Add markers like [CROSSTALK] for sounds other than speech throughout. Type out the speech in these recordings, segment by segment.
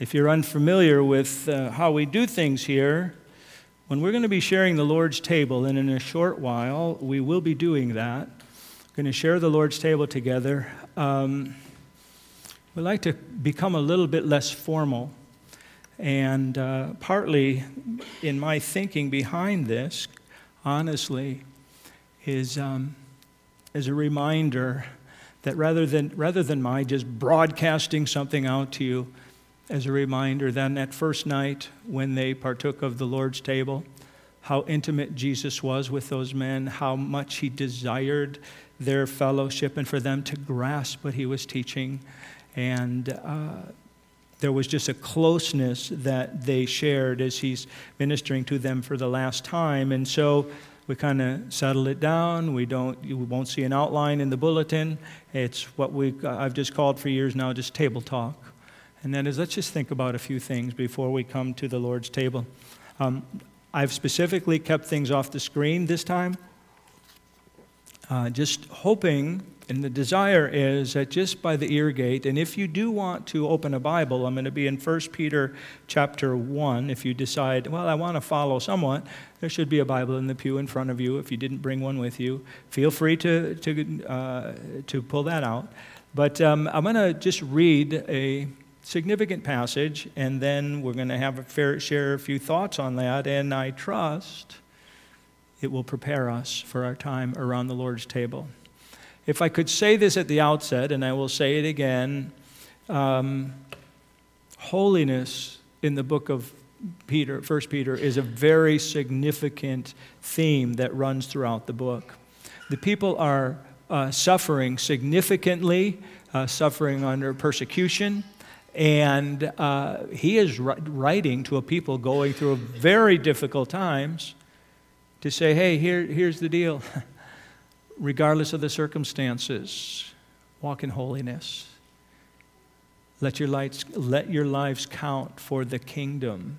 If you're unfamiliar with uh, how we do things here, when we're going to be sharing the Lord's table, and in a short while we will be doing that, we're going to share the Lord's table together. Um, we like to become a little bit less formal. And uh, partly in my thinking behind this, honestly, is, um, is a reminder that rather than, rather than my just broadcasting something out to you, as a reminder, then that first night when they partook of the Lord's table, how intimate Jesus was with those men, how much he desired their fellowship and for them to grasp what he was teaching. And uh, there was just a closeness that they shared as he's ministering to them for the last time. And so we kind of settle it down. We don't, you won't see an outline in the bulletin. It's what we I've just called for years now, just table talk. And that is, let's just think about a few things before we come to the Lord's table. Um, I've specifically kept things off the screen this time, uh, just hoping and the desire is that just by the ear gate, and if you do want to open a Bible, I'm going to be in 1 Peter chapter 1. If you decide, well, I want to follow somewhat, there should be a Bible in the pew in front of you. If you didn't bring one with you, feel free to, to, uh, to pull that out. But um, I'm going to just read a significant passage, and then we're going to have a fair, share a few thoughts on that. And I trust it will prepare us for our time around the Lord's table. If I could say this at the outset, and I will say it again, um, holiness in the book of Peter, First Peter, is a very significant theme that runs throughout the book. The people are uh, suffering significantly, uh, suffering under persecution, and uh, he is writing to a people going through very difficult times to say, hey, here, here's the deal. [LAUGHS] regardless of the circumstances, walk in holiness. Let your, lights, let your lives count for the kingdom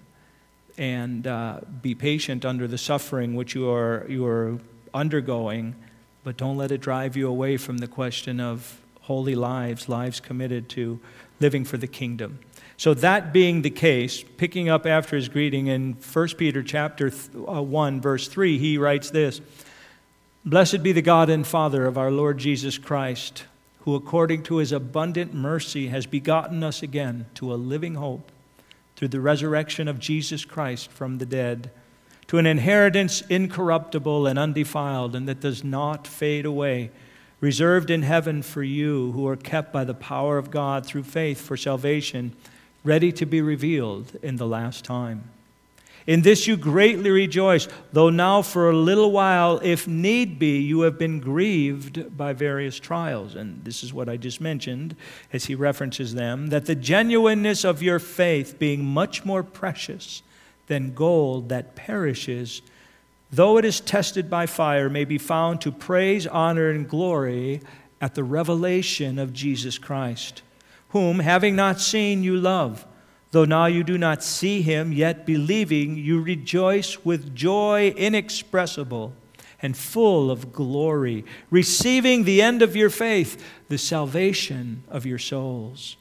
and uh, be patient under the suffering which you are, you are undergoing, but don't let it drive you away from the question of holy lives, lives committed to living for the kingdom. So that being the case, picking up after his greeting in 1 Peter chapter uh, 1 verse 3, he writes this: Blessed be the God and Father of our Lord Jesus Christ, who according to his abundant mercy has begotten us again to a living hope through the resurrection of Jesus Christ from the dead, to an inheritance incorruptible and undefiled, and that does not fade away, reserved in heaven for you who are kept by the power of God through faith for salvation, ready to be revealed in the last time. In this you greatly rejoice, though now for a little while, if need be, you have been grieved by various trials. And this is what I just mentioned as he references them that the genuineness of your faith, being much more precious than gold that perishes, though it is tested by fire, may be found to praise, honor, and glory at the revelation of Jesus Christ, whom, having not seen, you love Though now you do not see him, yet believing, you rejoice with joy inexpressible and full of glory, receiving the end of your faith, the salvation of your souls.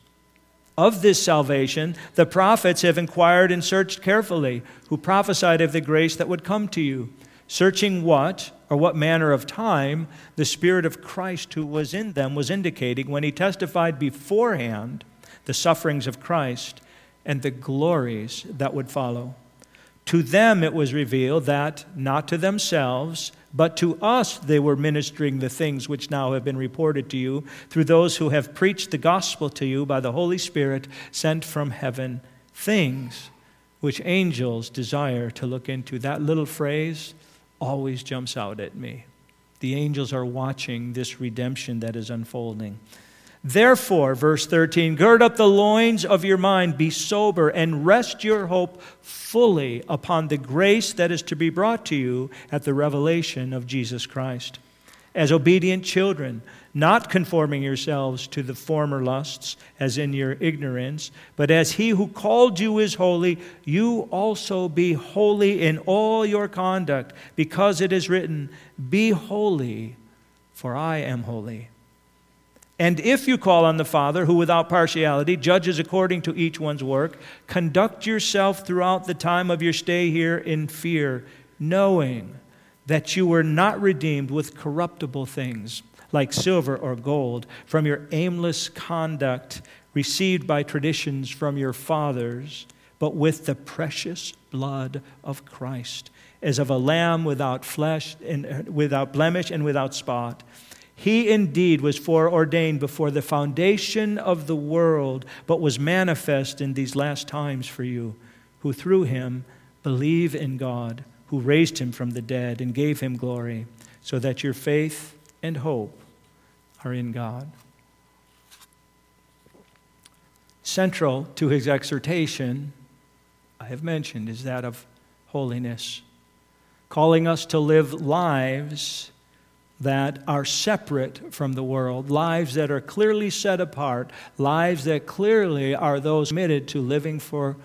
Of this salvation, the prophets have inquired and searched carefully, who prophesied of the grace that would come to you, searching what or what manner of time the Spirit of Christ who was in them was indicating when he testified beforehand the sufferings of Christ and the glories that would follow. To them it was revealed that, not to themselves, but to us they were ministering the things which now have been reported to you through those who have preached the gospel to you by the Holy Spirit sent from heaven, things which angels desire to look into. That little phrase always jumps out at me. The angels are watching this redemption that is unfolding. Therefore, verse 13, gird up the loins of your mind, be sober, and rest your hope fully upon the grace that is to be brought to you at the revelation of Jesus Christ. As obedient children, not conforming yourselves to the former lusts, as in your ignorance, but as he who called you is holy, you also be holy in all your conduct, because it is written, Be holy, for I am holy. And if you call on the Father, who without partiality judges according to each one's work, conduct yourself throughout the time of your stay here in fear, knowing that you were not redeemed with corruptible things like silver or gold from your aimless conduct received by traditions from your fathers, but with the precious blood of Christ, as of a lamb without flesh and uh, without blemish and without spot. He indeed was foreordained before the foundation of the world, but was manifest in these last times for you, who through him believe in God, who raised him from the dead and gave him glory, so that your faith and hope are in God. Central to his exhortation, I have mentioned, is that of holiness, calling us to live lives that are separate from the world, lives that are clearly set apart, lives that clearly are those committed to living for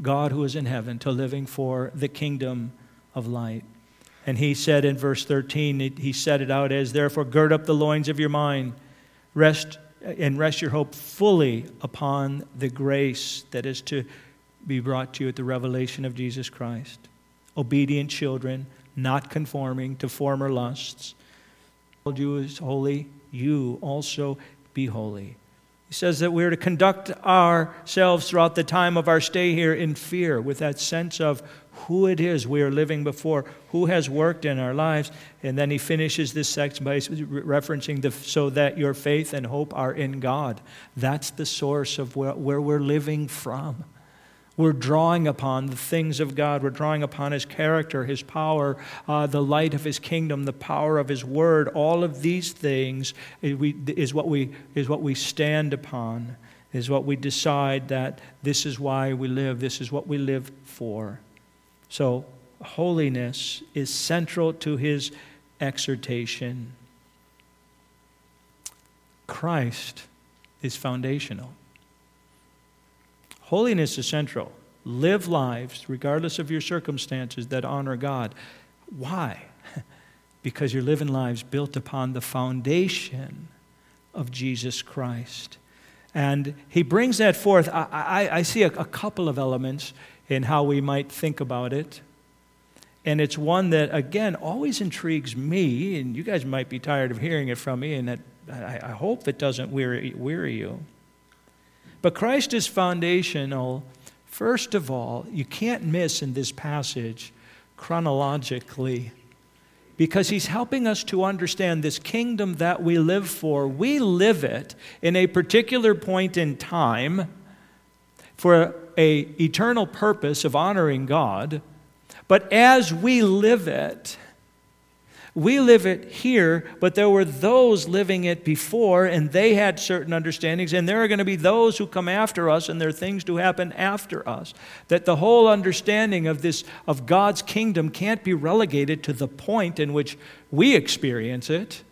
God who is in heaven, to living for the kingdom of light. And he said in verse 13, he set it out as, Therefore, gird up the loins of your mind, rest and rest your hope fully upon the grace that is to be brought to you at the revelation of Jesus Christ. Obedient children, not conforming to former lusts you is holy, you also be holy. He says that we're to conduct ourselves throughout the time of our stay here in fear, with that sense of who it is we are living before, who has worked in our lives. And then he finishes this section by referencing the so that your faith and hope are in God. That's the source of where, where we're living from. We're drawing upon the things of God. We're drawing upon His character, His power, uh, the light of His kingdom, the power of His word. All of these things is what we, is what we stand upon, is what we decide that this is why we live, this is what we live for. So, holiness is central to His exhortation. Christ is foundational. Holiness is central. Live lives, regardless of your circumstances, that honor God. Why? [LAUGHS] because you're living lives built upon the foundation of Jesus Christ. And he brings that forth. I, I, I see a, a couple of elements in how we might think about it. And it's one that, again, always intrigues me, and you guys might be tired of hearing it from me, and that I, I hope it doesn't weary, weary you. But Christ is foundational. First of all, you can't miss in this passage chronologically because he's helping us to understand this kingdom that we live for. We live it in a particular point in time for a eternal purpose of honoring God. But as we live it, we live it here, but there were those living it before, and they had certain understandings, and there are going to be those who come after us, and there are things to happen after us. That the whole understanding of this, of God's kingdom, can't be relegated to the point in which we experience it.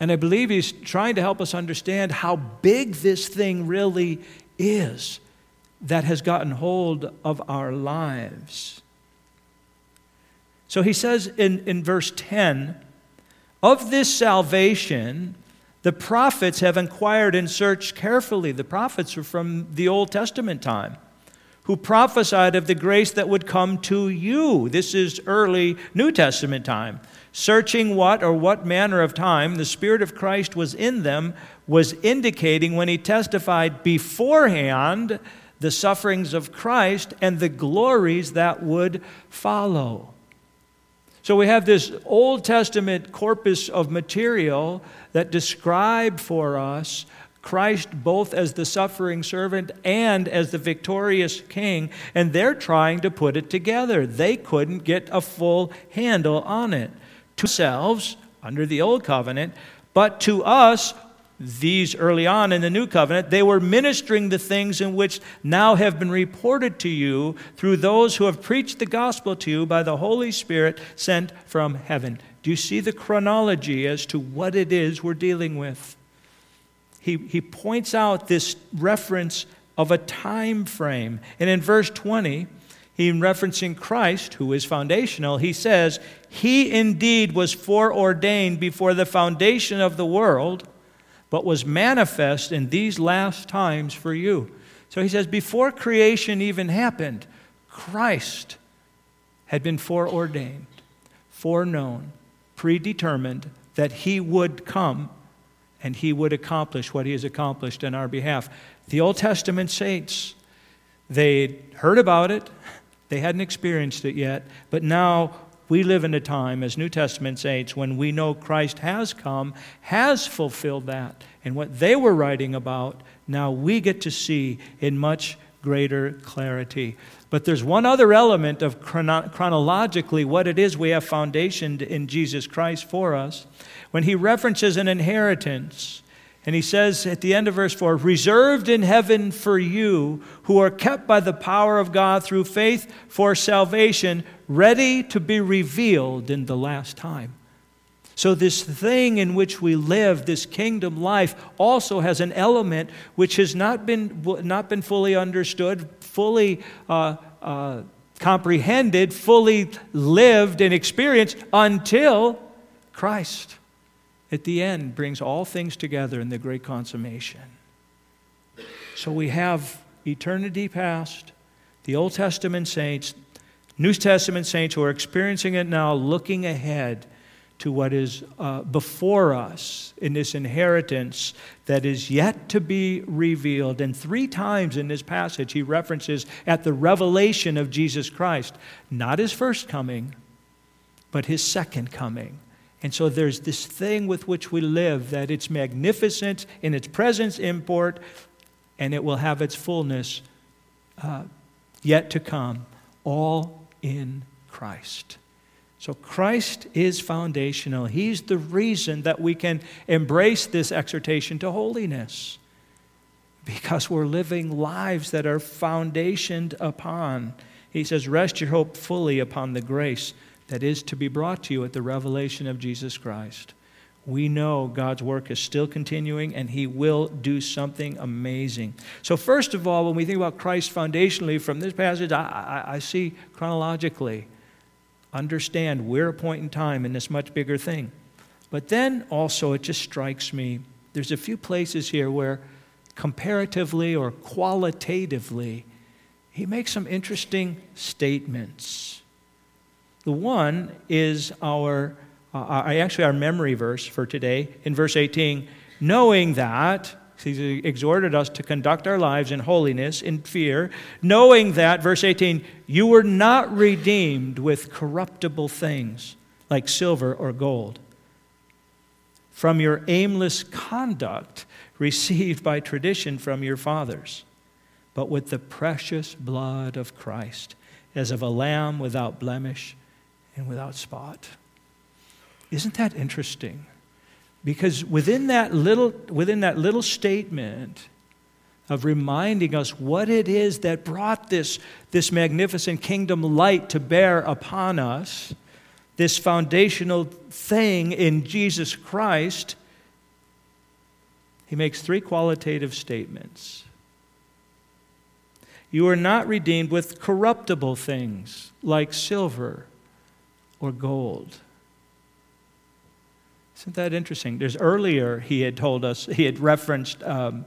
And I believe he's trying to help us understand how big this thing really is that has gotten hold of our lives. So he says in, in verse 10 Of this salvation, the prophets have inquired and searched carefully. The prophets are from the Old Testament time who prophesied of the grace that would come to you. This is early New Testament time. Searching what or what manner of time the Spirit of Christ was in them was indicating when he testified beforehand the sufferings of Christ and the glories that would follow. So we have this Old Testament corpus of material that describe for us Christ both as the suffering servant and as the victorious king, and they're trying to put it together. They couldn't get a full handle on it. To themselves, under the old covenant, but to us these early on in the new covenant, they were ministering the things in which now have been reported to you through those who have preached the gospel to you by the Holy Spirit sent from heaven. Do you see the chronology as to what it is we're dealing with? He, he points out this reference of a time frame. And in verse 20, he referencing Christ, who is foundational, he says, He indeed was foreordained before the foundation of the world but was manifest in these last times for you. So he says, before creation even happened, Christ had been foreordained, foreknown, predetermined that he would come and he would accomplish what he has accomplished in our behalf. The Old Testament saints, they heard about it, they hadn't experienced it yet, but now we live in a time as New Testament saints when we know Christ has come, has fulfilled that. And what they were writing about, now we get to see in much greater clarity. But there's one other element of chrono- chronologically what it is we have foundationed in Jesus Christ for us. When he references an inheritance, and he says at the end of verse 4 reserved in heaven for you who are kept by the power of God through faith for salvation, ready to be revealed in the last time. So, this thing in which we live, this kingdom life, also has an element which has not been, not been fully understood, fully uh, uh, comprehended, fully lived and experienced until Christ at the end brings all things together in the great consummation. So we have eternity past, the Old Testament saints, New Testament saints who are experiencing it now, looking ahead to what is uh, before us in this inheritance that is yet to be revealed. And three times in this passage, he references at the revelation of Jesus Christ, not his first coming, but his second coming. And so there's this thing with which we live that it's magnificent in its presence, import, and it will have its fullness uh, yet to come, all in Christ. So Christ is foundational. He's the reason that we can embrace this exhortation to holiness because we're living lives that are foundationed upon. He says, Rest your hope fully upon the grace that is to be brought to you at the revelation of Jesus Christ. We know God's work is still continuing and He will do something amazing. So, first of all, when we think about Christ foundationally from this passage, I, I, I see chronologically understand we're a point in time in this much bigger thing. But then also, it just strikes me there's a few places here where, comparatively or qualitatively, he makes some interesting statements. The one is our, uh, actually, our memory verse for today in verse 18 knowing that He's exhorted us to conduct our lives in holiness, in fear, knowing that, verse 18, you were not redeemed with corruptible things like silver or gold. From your aimless conduct received by tradition from your fathers, but with the precious blood of Christ, as of a lamb without blemish and without spot. Isn't that interesting? Because within that little, within that little statement of reminding us what it is that brought this, this magnificent kingdom light to bear upon us, this foundational thing in Jesus Christ, he makes three qualitative statements. You are not redeemed with corruptible things like silver or gold isn't that interesting? There's earlier he had told us, he had referenced um,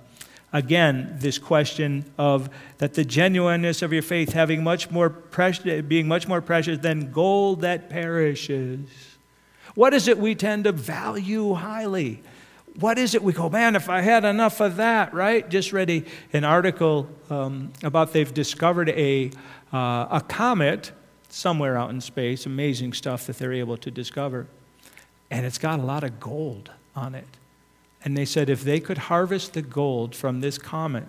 again this question of that the genuineness of your faith having much more precious, being much more precious than gold that perishes. What is it we tend to value highly? What is it we go, man, if I had enough of that, right? Just read an article um, about they've discovered a, uh, a comet somewhere out in space, amazing stuff that they're able to discover and it's got a lot of gold on it. And they said if they could harvest the gold from this comet,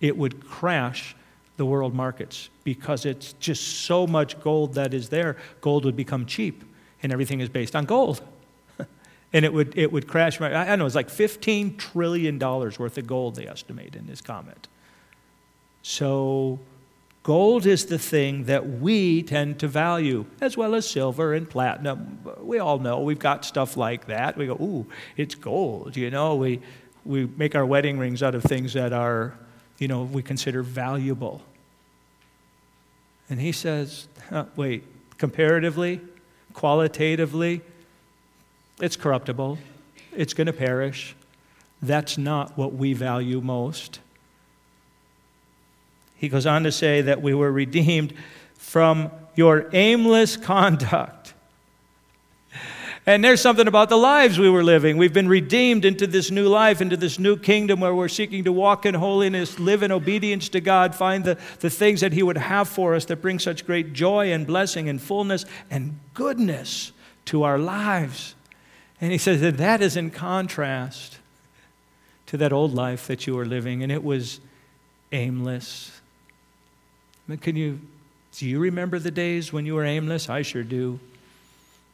it would crash the world markets because it's just so much gold that is there. Gold would become cheap, and everything is based on gold. [LAUGHS] and it would, it would crash. I don't know, it's like $15 trillion worth of gold they estimate in this comet. So Gold is the thing that we tend to value, as well as silver and platinum. We all know we've got stuff like that. We go, ooh, it's gold. You know, we, we make our wedding rings out of things that are, you know, we consider valuable. And he says, wait, comparatively, qualitatively, it's corruptible, it's going to perish. that's not what we value most. He goes on to say that we were redeemed from your aimless conduct. And there's something about the lives we were living. We've been redeemed into this new life, into this new kingdom where we're seeking to walk in holiness, live in obedience to God, find the, the things that He would have for us that bring such great joy and blessing and fullness and goodness to our lives. And He says that that is in contrast to that old life that you were living, and it was aimless. Mean, can you, do you remember the days when you were aimless? I sure do.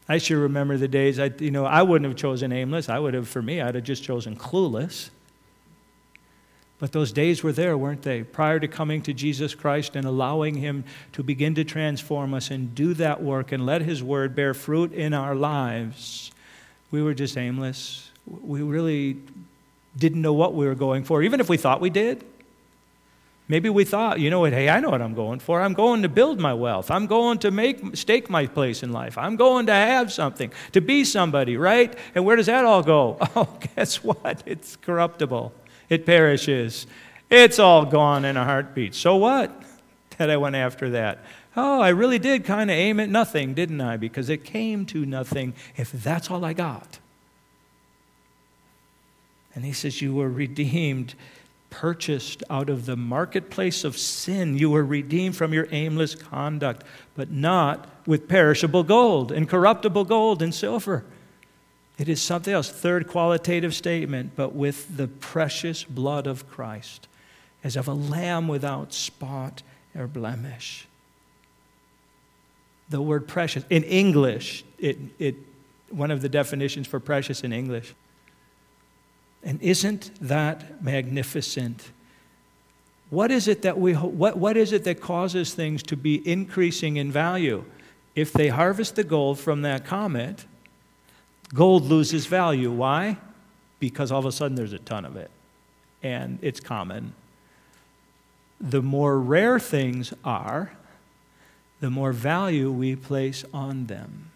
I sure remember the days I, you know, I wouldn't have chosen aimless. I would have, for me, I'd have just chosen clueless. But those days were there, weren't they? Prior to coming to Jesus Christ and allowing Him to begin to transform us and do that work and let His Word bear fruit in our lives, we were just aimless. We really didn't know what we were going for, even if we thought we did. Maybe we thought, you know what, hey, I know what I'm going for. I'm going to build my wealth. I'm going to make stake my place in life. I'm going to have something, to be somebody, right? And where does that all go? [LAUGHS] Oh, guess what? It's corruptible. It perishes. It's all gone in a heartbeat. So what? [LAUGHS] That I went after that. Oh, I really did kind of aim at nothing, didn't I? Because it came to nothing if that's all I got. And he says, You were redeemed purchased out of the marketplace of sin. You were redeemed from your aimless conduct, but not with perishable gold and corruptible gold and silver. It is something else. Third qualitative statement, but with the precious blood of Christ, as of a lamb without spot or blemish. The word precious, in English, it, it, one of the definitions for precious in English and isn't that magnificent? What is it that we what, what is it that causes things to be increasing in value? If they harvest the gold from that comet, gold loses value. Why? Because all of a sudden there's a ton of it and it's common. The more rare things are, the more value we place on them.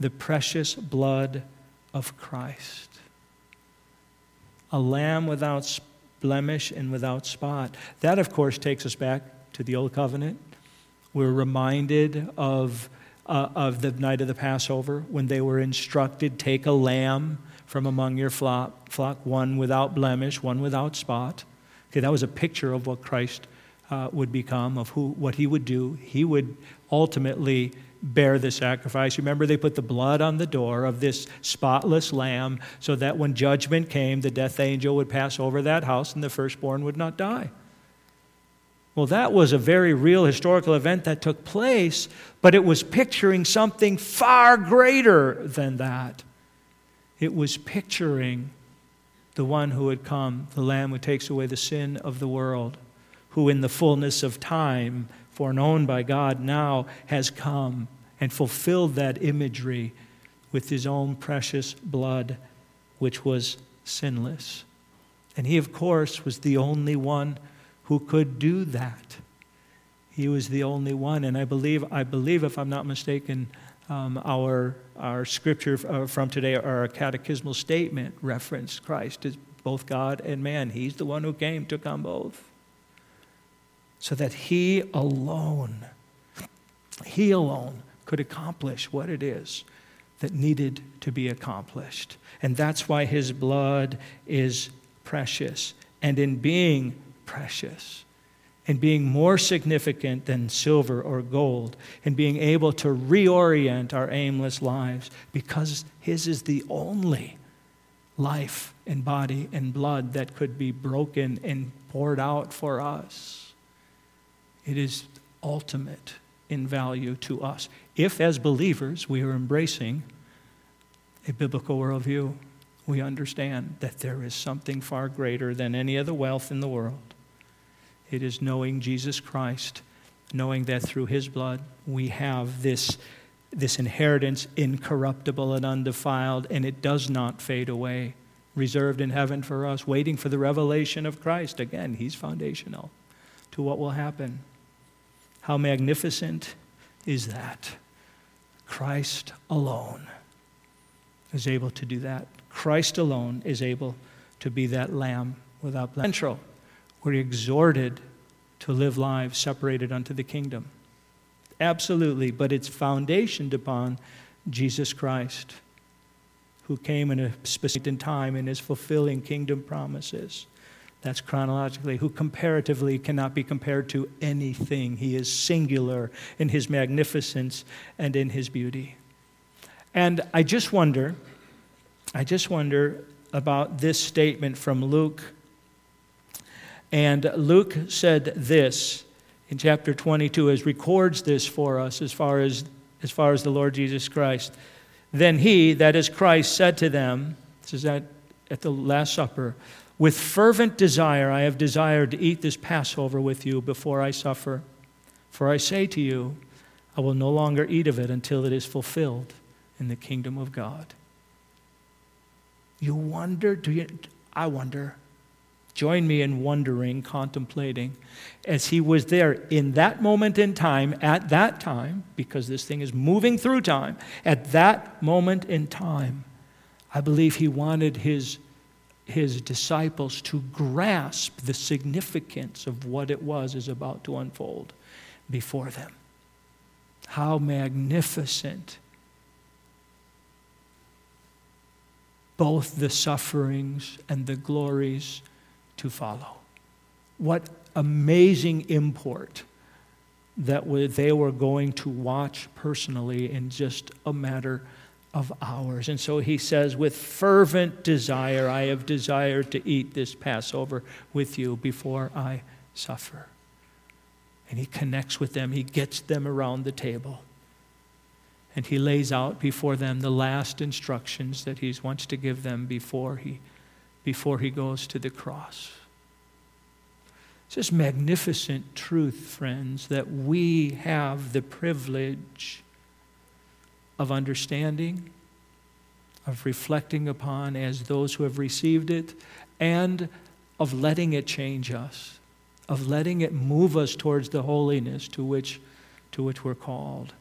The precious blood of Christ a lamb without blemish and without spot. That, of course, takes us back to the Old Covenant. We're reminded of, uh, of the night of the Passover when they were instructed take a lamb from among your flock, flock one without blemish, one without spot. Okay, that was a picture of what Christ uh, would become, of who, what he would do. He would ultimately bear the sacrifice. Remember, they put the blood on the door of this spotless lamb so that when judgment came, the death angel would pass over that house and the firstborn would not die. Well, that was a very real historical event that took place, but it was picturing something far greater than that. It was picturing the one who had come, the Lamb who takes away the sin of the world, who in the fullness of time foreknown by God, now has come and fulfilled that imagery with his own precious blood, which was sinless. And he, of course, was the only one who could do that. He was the only one. And I believe, I believe if I'm not mistaken, um, our, our scripture uh, from today, our catechismal statement, reference Christ as both God and man. He's the one who came, took on both so that He alone, He alone could accomplish what it is that needed to be accomplished. And that's why His blood is precious. And in being precious, and being more significant than silver or gold, and being able to reorient our aimless lives, because His is the only life and body and blood that could be broken and poured out for us. It is ultimate in value to us. If, as believers, we are embracing a biblical worldview, we understand that there is something far greater than any other wealth in the world. It is knowing Jesus Christ, knowing that through his blood we have this, this inheritance incorruptible and undefiled, and it does not fade away, reserved in heaven for us, waiting for the revelation of Christ. Again, he's foundational to what will happen. How magnificent is that? Christ alone is able to do that. Christ alone is able to be that lamb without blemish. Central, we're exhorted to live lives separated unto the kingdom. Absolutely, but it's foundationed upon Jesus Christ, who came in a specific time and is fulfilling kingdom promises. That's chronologically, who comparatively cannot be compared to anything. He is singular in his magnificence and in his beauty. And I just wonder, I just wonder about this statement from Luke. And Luke said this in chapter 22, as records this for us as far as, as far as the Lord Jesus Christ. Then he, that is Christ, said to them, this is at, at the Last Supper, with fervent desire, I have desired to eat this Passover with you before I suffer. For I say to you, I will no longer eat of it until it is fulfilled in the kingdom of God. You wonder, do you? I wonder. Join me in wondering, contemplating, as he was there in that moment in time, at that time, because this thing is moving through time, at that moment in time, I believe he wanted his his disciples to grasp the significance of what it was is about to unfold before them. How magnificent both the sufferings and the glories to follow. What amazing import that they were going to watch personally in just a matter of hours. And so he says, With fervent desire, I have desired to eat this Passover with you before I suffer. And he connects with them, he gets them around the table. And he lays out before them the last instructions that he wants to give them before he, before he goes to the cross. It's this magnificent truth, friends, that we have the privilege of understanding, of reflecting upon as those who have received it, and of letting it change us, of letting it move us towards the holiness to which, to which we're called.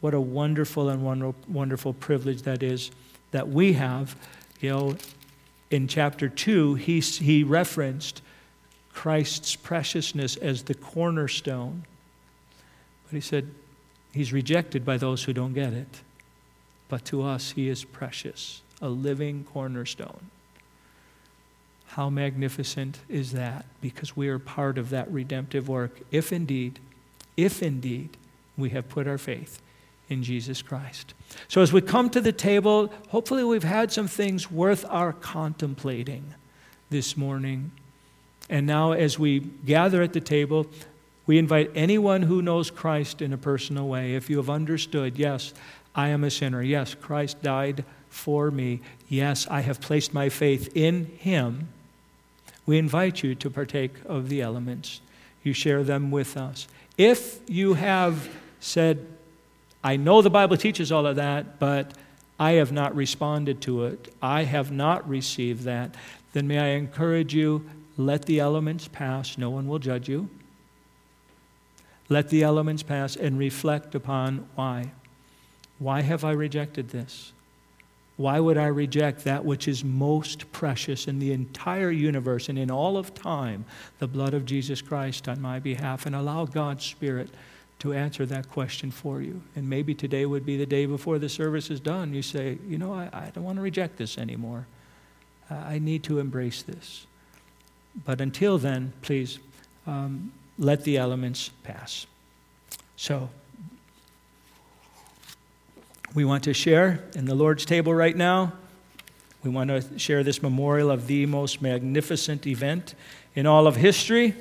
What a wonderful and wonderful privilege that is that we have. You know, in chapter 2, he, he referenced Christ's preciousness as the cornerstone. But he said, He's rejected by those who don't get it. But to us, he is precious, a living cornerstone. How magnificent is that? Because we are part of that redemptive work, if indeed, if indeed we have put our faith in Jesus Christ. So as we come to the table, hopefully we've had some things worth our contemplating this morning. And now, as we gather at the table, we invite anyone who knows Christ in a personal way, if you have understood, yes, I am a sinner. Yes, Christ died for me. Yes, I have placed my faith in Him. We invite you to partake of the elements. You share them with us. If you have said, I know the Bible teaches all of that, but I have not responded to it, I have not received that, then may I encourage you let the elements pass. No one will judge you. Let the elements pass and reflect upon why. Why have I rejected this? Why would I reject that which is most precious in the entire universe and in all of time, the blood of Jesus Christ on my behalf, and allow God's Spirit to answer that question for you? And maybe today would be the day before the service is done. You say, you know, I, I don't want to reject this anymore. I need to embrace this. But until then, please um, let the elements pass. So, we want to share in the Lord's table right now. We want to share this memorial of the most magnificent event in all of history.